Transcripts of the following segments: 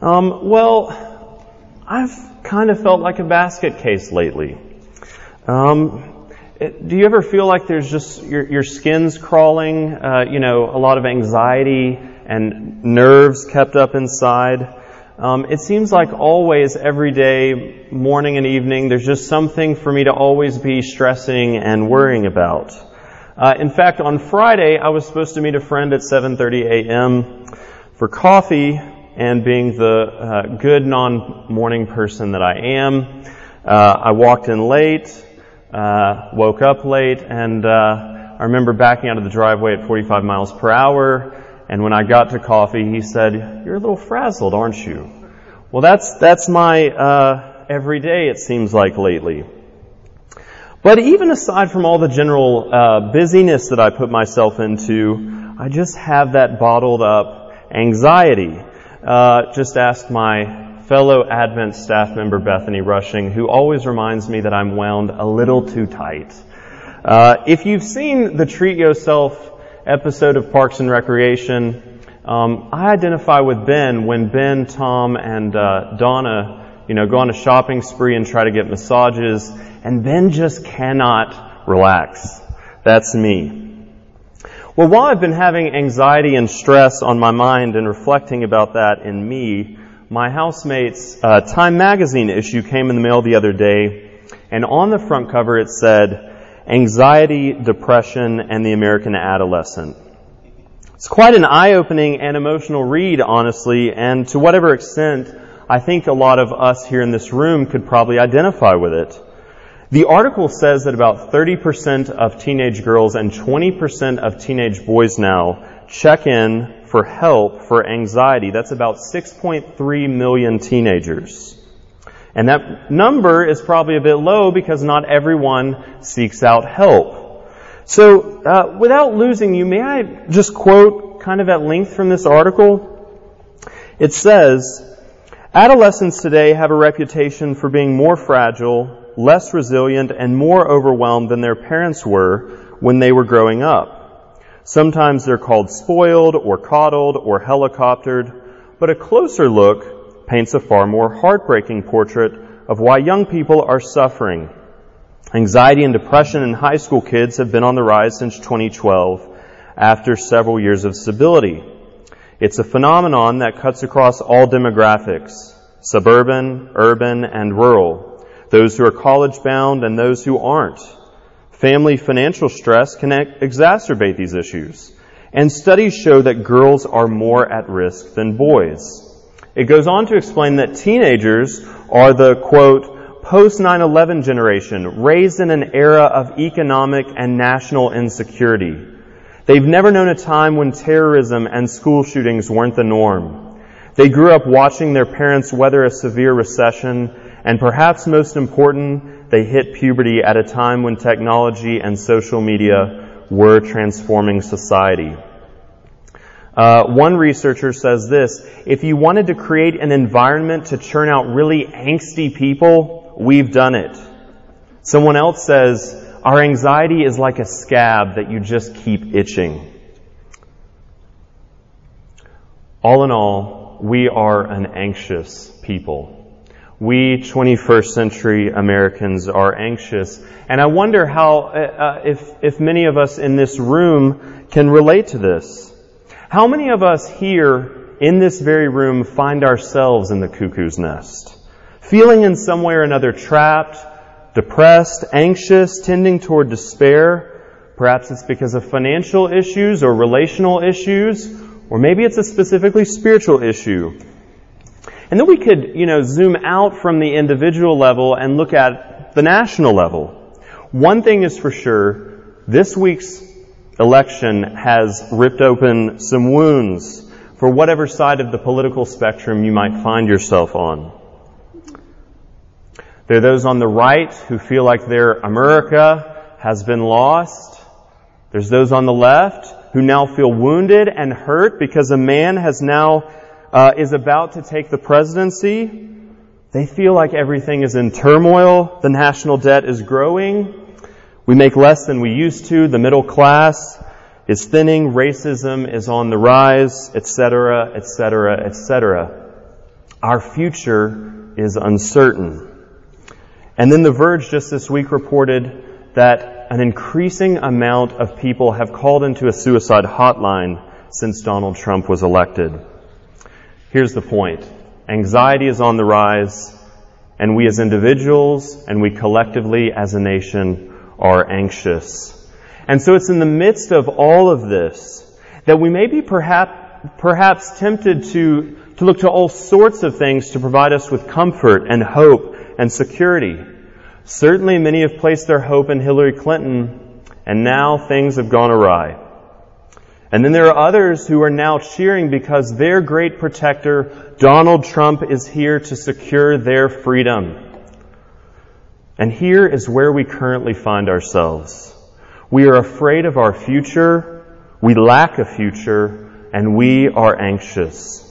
Um, well, I've kind of felt like a basket case lately. Um, it, do you ever feel like there's just your, your skin's crawling? Uh, you know, a lot of anxiety and nerves kept up inside. Um, it seems like always, every day, morning and evening, there's just something for me to always be stressing and worrying about. Uh, in fact, on Friday, I was supposed to meet a friend at 7:30 a.m. for coffee, and being the uh, good non-morning person that I am, uh, I walked in late, uh, woke up late, and uh, I remember backing out of the driveway at 45 miles per hour and when I got to coffee, he said, "You're a little frazzled, aren't you?" Well, that's that's my uh, everyday. It seems like lately. But even aside from all the general uh, busyness that I put myself into, I just have that bottled up anxiety. Uh, just ask my fellow Advent staff member Bethany Rushing, who always reminds me that I'm wound a little too tight. Uh, if you've seen the Treat Yourself episode of Parks and Recreation, um, I identify with Ben when Ben, Tom, and uh, Donna, you know, go on a shopping spree and try to get massages, and Ben just cannot relax. That's me. Well, while I've been having anxiety and stress on my mind and reflecting about that in me, my housemate's uh, Time magazine issue came in the mail the other day, and on the front cover it said, anxiety, depression, and the American adolescent. It's quite an eye-opening and emotional read, honestly, and to whatever extent, I think a lot of us here in this room could probably identify with it. The article says that about 30% of teenage girls and 20% of teenage boys now check in for help for anxiety. That's about 6.3 million teenagers. And that number is probably a bit low because not everyone seeks out help. So, uh, without losing you, may I just quote kind of at length from this article? It says, Adolescents today have a reputation for being more fragile, less resilient, and more overwhelmed than their parents were when they were growing up. Sometimes they're called spoiled or coddled or helicoptered, but a closer look paints a far more heartbreaking portrait of why young people are suffering. Anxiety and depression in high school kids have been on the rise since 2012 after several years of stability. It's a phenomenon that cuts across all demographics, suburban, urban, and rural, those who are college bound and those who aren't. Family financial stress can exacerbate these issues. And studies show that girls are more at risk than boys. It goes on to explain that teenagers are the, quote, post 9-11 generation, raised in an era of economic and national insecurity. They've never known a time when terrorism and school shootings weren't the norm. They grew up watching their parents weather a severe recession, and perhaps most important, they hit puberty at a time when technology and social media were transforming society. Uh, one researcher says this, if you wanted to create an environment to churn out really angsty people, we've done it. Someone else says, our anxiety is like a scab that you just keep itching. All in all, we are an anxious people. We 21st century Americans are anxious. And I wonder how, uh, uh if, if many of us in this room can relate to this. How many of us here in this very room find ourselves in the cuckoo's nest? Feeling in some way or another trapped, depressed, anxious, tending toward despair. Perhaps it's because of financial issues or relational issues, or maybe it's a specifically spiritual issue. And then we could, you know, zoom out from the individual level and look at the national level. One thing is for sure, this week's election has ripped open some wounds for whatever side of the political spectrum you might find yourself on. There are those on the right who feel like their America has been lost. There's those on the left who now feel wounded and hurt because a man has now uh, is about to take the presidency. They feel like everything is in turmoil. The national debt is growing. We make less than we used to. The middle class is thinning. Racism is on the rise, etc., etc., etc. Our future is uncertain. And then The Verge just this week reported that an increasing amount of people have called into a suicide hotline since Donald Trump was elected. Here's the point. Anxiety is on the rise, and we as individuals and we collectively as a nation are anxious. And so it's in the midst of all of this that we may be perhaps, perhaps tempted to, to look to all sorts of things to provide us with comfort and hope and security. Certainly many have placed their hope in Hillary Clinton, and now things have gone awry. And then there are others who are now cheering because their great protector, Donald Trump, is here to secure their freedom. And here is where we currently find ourselves. We are afraid of our future, we lack a future, and we are anxious.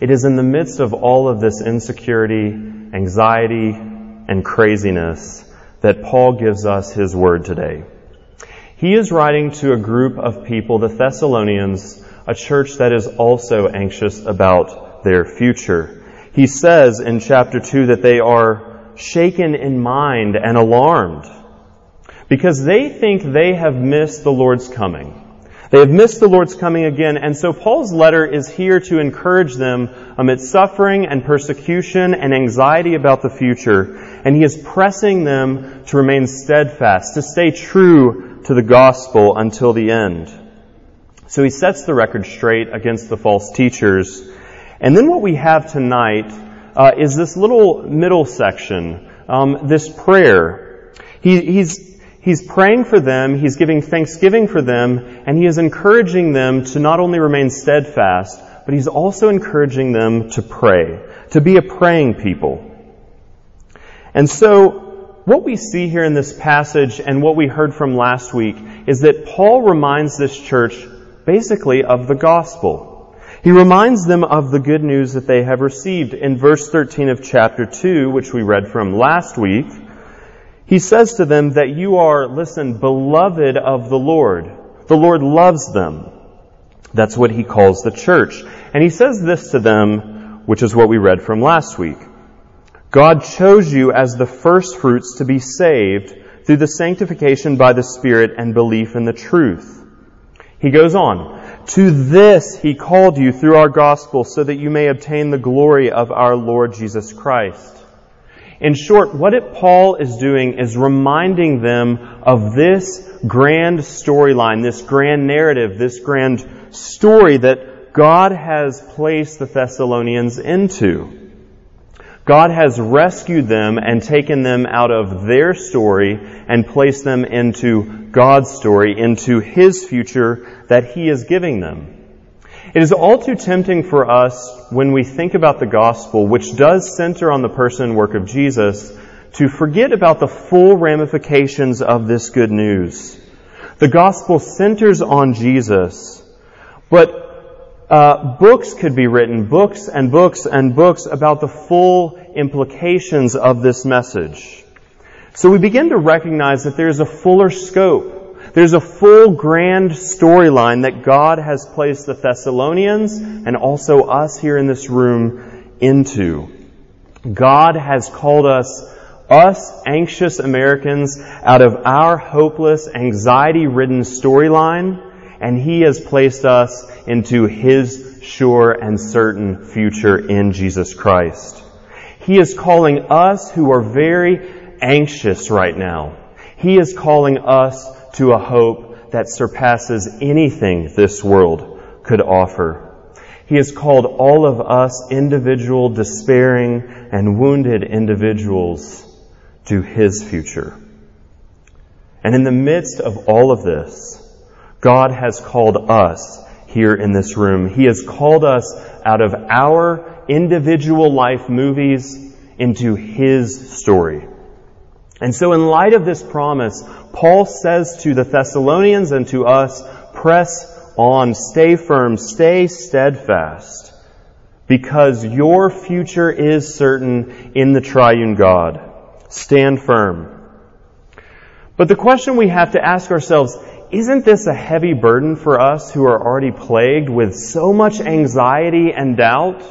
It is in the midst of all of this insecurity, anxiety, and craziness that Paul gives us his word today. He is writing to a group of people, the Thessalonians, a church that is also anxious about their future. He says in chapter 2 that they are shaken in mind and alarmed because they think they have missed the Lord's coming. They have missed the Lord's coming again, and so Paul's letter is here to encourage them amidst suffering and persecution and anxiety about the future, and he is pressing them to remain steadfast, to stay true to the gospel until the end. So he sets the record straight against the false teachers. And then what we have tonight uh, is this little middle section, um, this prayer. He, he's He's praying for them, he's giving thanksgiving for them, and he is encouraging them to not only remain steadfast, but he's also encouraging them to pray, to be a praying people. And so, what we see here in this passage and what we heard from last week is that Paul reminds this church basically of the gospel. He reminds them of the good news that they have received. In verse 13 of chapter 2, which we read from last week, he says to them that you are, listen, beloved of the Lord. The Lord loves them. That's what he calls the church. And he says this to them, which is what we read from last week. God chose you as the first fruits to be saved through the sanctification by the Spirit and belief in the truth. He goes on, to this he called you through our gospel so that you may obtain the glory of our Lord Jesus Christ. In short, what it, Paul is doing is reminding them of this grand storyline, this grand narrative, this grand story that God has placed the Thessalonians into. God has rescued them and taken them out of their story and placed them into God's story, into His future that He is giving them. It is all too tempting for us when we think about the gospel, which does center on the person and work of Jesus, to forget about the full ramifications of this good news. The gospel centers on Jesus, but uh, books could be written, books and books and books about the full implications of this message. So we begin to recognize that there's a fuller scope there's a full grand storyline that God has placed the Thessalonians and also us here in this room into. God has called us, us anxious Americans, out of our hopeless, anxiety-ridden storyline, and He has placed us into His sure and certain future in Jesus Christ. He is calling us who are very anxious right now. He is calling us to a hope that surpasses anything this world could offer. He has called all of us individual, despairing, and wounded individuals to His future. And in the midst of all of this, God has called us here in this room. He has called us out of our individual life movies into His story. And so in light of this promise, Paul says to the Thessalonians and to us, press on, stay firm, stay steadfast, because your future is certain in the triune God. Stand firm. But the question we have to ask ourselves, isn't this a heavy burden for us who are already plagued with so much anxiety and doubt?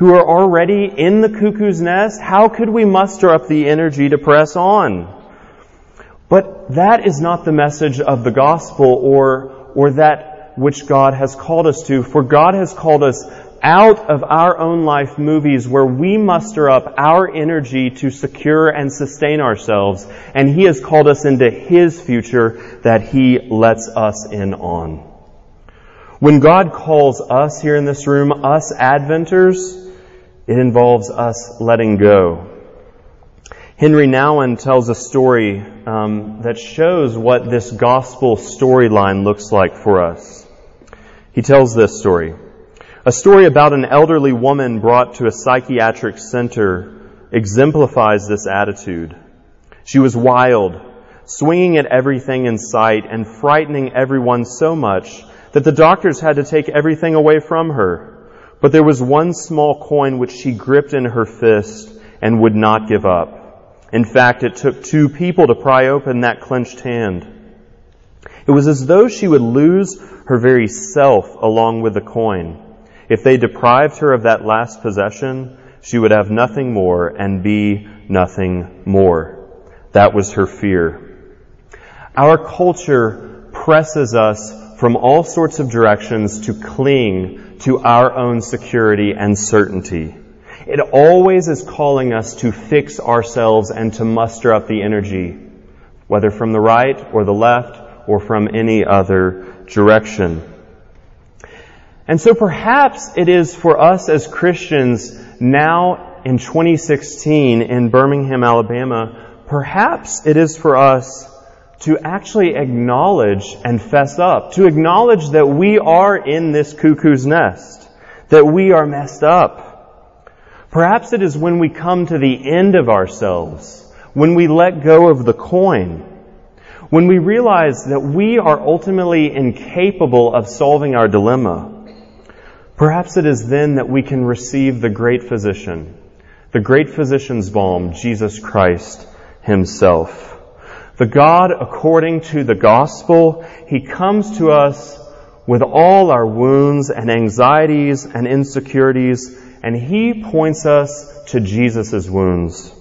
who are already in the cuckoo's nest, how could we muster up the energy to press on? But that is not the message of the gospel or, or that which God has called us to. For God has called us out of our own life movies where we muster up our energy to secure and sustain ourselves. And He has called us into His future that He lets us in on. When God calls us here in this room, us Adventers, it involves us letting go. Henry Nouwen tells a story um, that shows what this gospel storyline looks like for us. He tells this story. A story about an elderly woman brought to a psychiatric center exemplifies this attitude. She was wild, swinging at everything in sight and frightening everyone so much that the doctors had to take everything away from her. But there was one small coin which she gripped in her fist and would not give up. In fact, it took two people to pry open that clenched hand. It was as though she would lose her very self along with the coin. If they deprived her of that last possession, she would have nothing more and be nothing more. That was her fear. Our culture presses us from all sorts of directions to cling to our own security and certainty. It always is calling us to fix ourselves and to muster up the energy, whether from the right or the left or from any other direction. And so perhaps it is for us as Christians now in 2016 in Birmingham, Alabama, perhaps it is for us to actually acknowledge and fess up, to acknowledge that we are in this cuckoo's nest, that we are messed up. Perhaps it is when we come to the end of ourselves, when we let go of the coin, when we realize that we are ultimately incapable of solving our dilemma, Perhaps it is then that we can receive the great physician, the great physician's balm, Jesus Christ himself. The God, according to the gospel, he comes to us with all our wounds and anxieties and insecurities, and he points us to Jesus' wounds.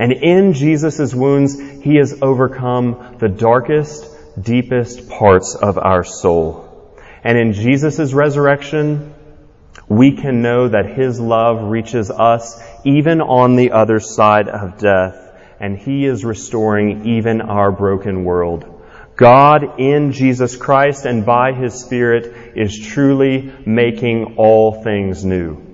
And in Jesus' wounds, he has overcome the darkest, deepest parts of our soul. And in Jesus' resurrection, we can know that His love reaches us even on the other side of death, and He is restoring even our broken world. God in Jesus Christ and by His Spirit is truly making all things new.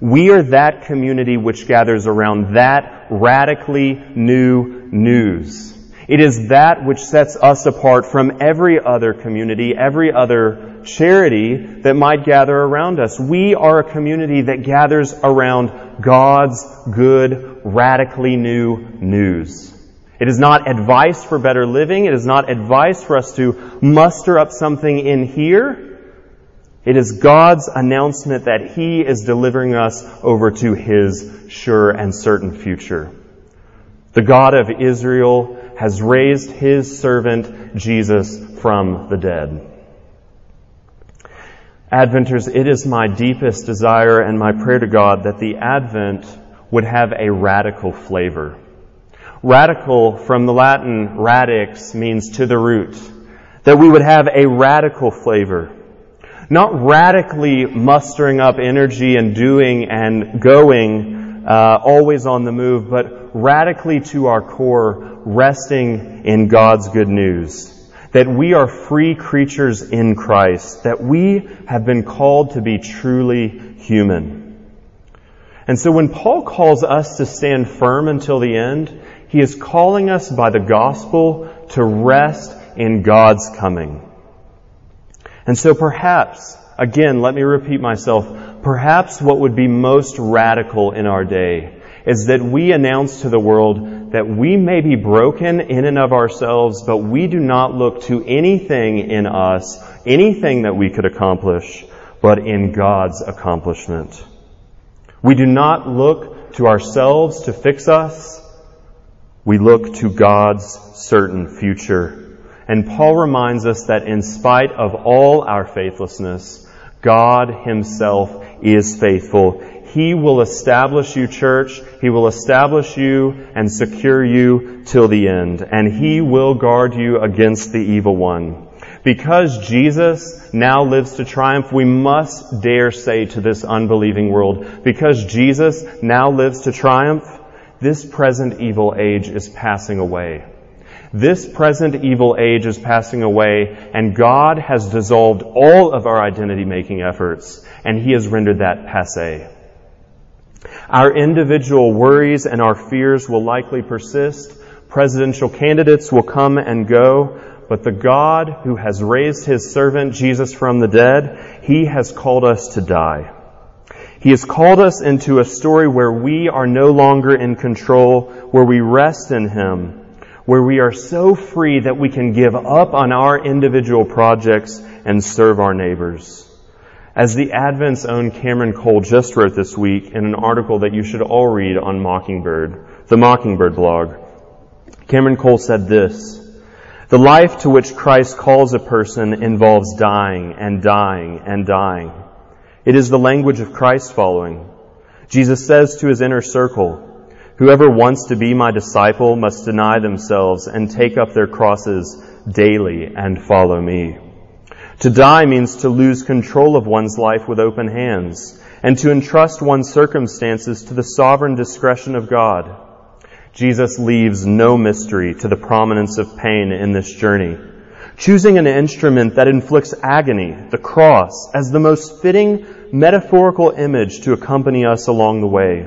We are that community which gathers around that radically new news. It is that which sets us apart from every other community, every other charity that might gather around us. We are a community that gathers around God's good, radically new news. It is not advice for better living. It is not advice for us to muster up something in here. It is God's announcement that He is delivering us over to His sure and certain future. The God of Israel has raised his servant Jesus from the dead. Adventers, it is my deepest desire and my prayer to God that the Advent would have a radical flavor. Radical from the Latin radix means to the root. That we would have a radical flavor. Not radically mustering up energy and doing and going, uh, always on the move, but radically to our core, resting in God's good news. That we are free creatures in Christ. That we have been called to be truly human. And so when Paul calls us to stand firm until the end, he is calling us by the gospel to rest in God's coming. And so perhaps, again, let me repeat myself, perhaps what would be most radical in our day is that we announce to the world that we may be broken in and of ourselves, but we do not look to anything in us, anything that we could accomplish, but in God's accomplishment. We do not look to ourselves to fix us. We look to God's certain future. And Paul reminds us that in spite of all our faithlessness, God Himself is faithful. He will establish you, church. He will establish you and secure you till the end. And He will guard you against the evil one. Because Jesus now lives to triumph, we must dare say to this unbelieving world, because Jesus now lives to triumph, this present evil age is passing away. This present evil age is passing away, and God has dissolved all of our identity making efforts, and He has rendered that passe. Our individual worries and our fears will likely persist. Presidential candidates will come and go, but the God who has raised His servant Jesus from the dead, He has called us to die. He has called us into a story where we are no longer in control, where we rest in Him, where we are so free that we can give up on our individual projects and serve our neighbors. As the Advent's own Cameron Cole just wrote this week in an article that you should all read on Mockingbird, the Mockingbird blog, Cameron Cole said this, the life to which Christ calls a person involves dying and dying and dying. It is the language of Christ following. Jesus says to his inner circle, Whoever wants to be my disciple must deny themselves and take up their crosses daily and follow me. To die means to lose control of one's life with open hands and to entrust one's circumstances to the sovereign discretion of God. Jesus leaves no mystery to the prominence of pain in this journey. Choosing an instrument that inflicts agony, the cross, as the most fitting metaphorical image to accompany us along the way.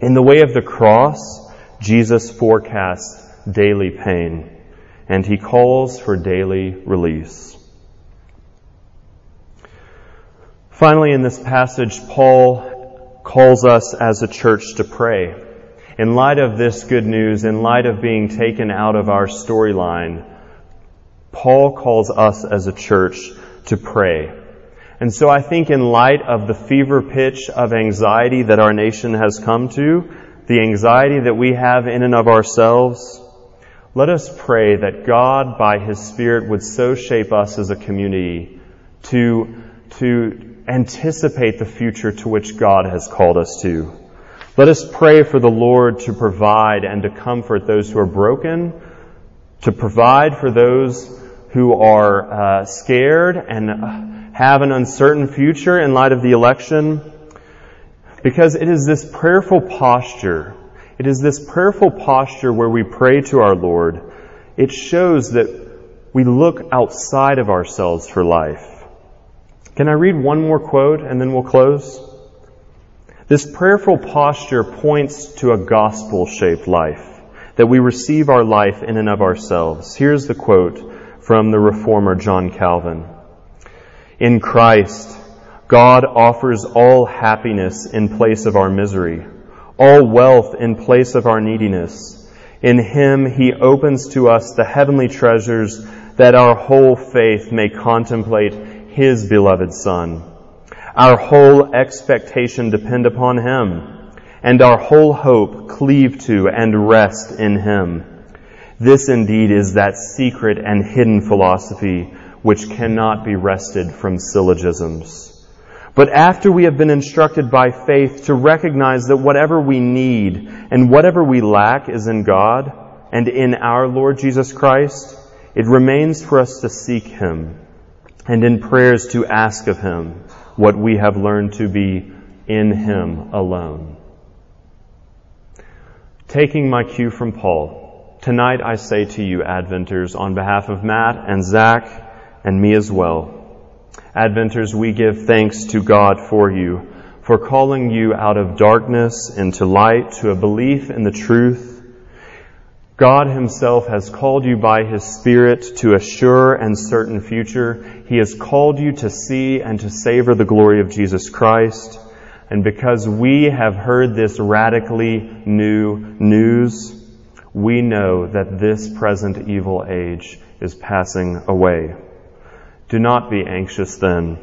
In the way of the cross, Jesus forecasts daily pain, and he calls for daily release. Finally, in this passage, Paul calls us as a church to pray. In light of this good news, in light of being taken out of our storyline, Paul calls us as a church to pray. And so I think in light of the fever pitch of anxiety that our nation has come to, the anxiety that we have in and of ourselves, let us pray that God, by His Spirit, would so shape us as a community to, to anticipate the future to which God has called us to. Let us pray for the Lord to provide and to comfort those who are broken, to provide for those who are uh, scared and have an uncertain future in light of the election because it is this prayerful posture. It is this prayerful posture where we pray to our Lord. It shows that we look outside of ourselves for life. Can I read one more quote and then we'll close? This prayerful posture points to a gospel shaped life, that we receive our life in and of ourselves. Here's the quote from the reformer John Calvin. In Christ, God offers all happiness in place of our misery, all wealth in place of our neediness. In Him, He opens to us the heavenly treasures that our whole faith may contemplate His beloved Son. Our whole expectation depend upon Him, and our whole hope cleave to and rest in Him. This indeed is that secret and hidden philosophy which cannot be wrested from syllogisms. But after we have been instructed by faith to recognize that whatever we need and whatever we lack is in God and in our Lord Jesus Christ, it remains for us to seek Him and in prayers to ask of Him what we have learned to be in Him alone. Taking my cue from Paul, tonight I say to you, Adventers, on behalf of Matt and Zach, and me as well. Adventers, we give thanks to God for you, for calling you out of darkness into light to a belief in the truth. God himself has called you by his Spirit to a sure and certain future. He has called you to see and to savor the glory of Jesus Christ. And because we have heard this radically new news, we know that this present evil age is passing away. Do not be anxious then,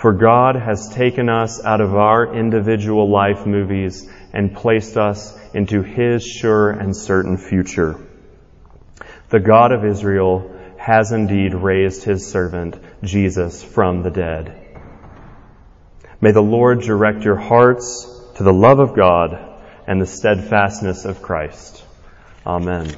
for God has taken us out of our individual life movies and placed us into His sure and certain future. The God of Israel has indeed raised His servant, Jesus, from the dead. May the Lord direct your hearts to the love of God and the steadfastness of Christ. Amen.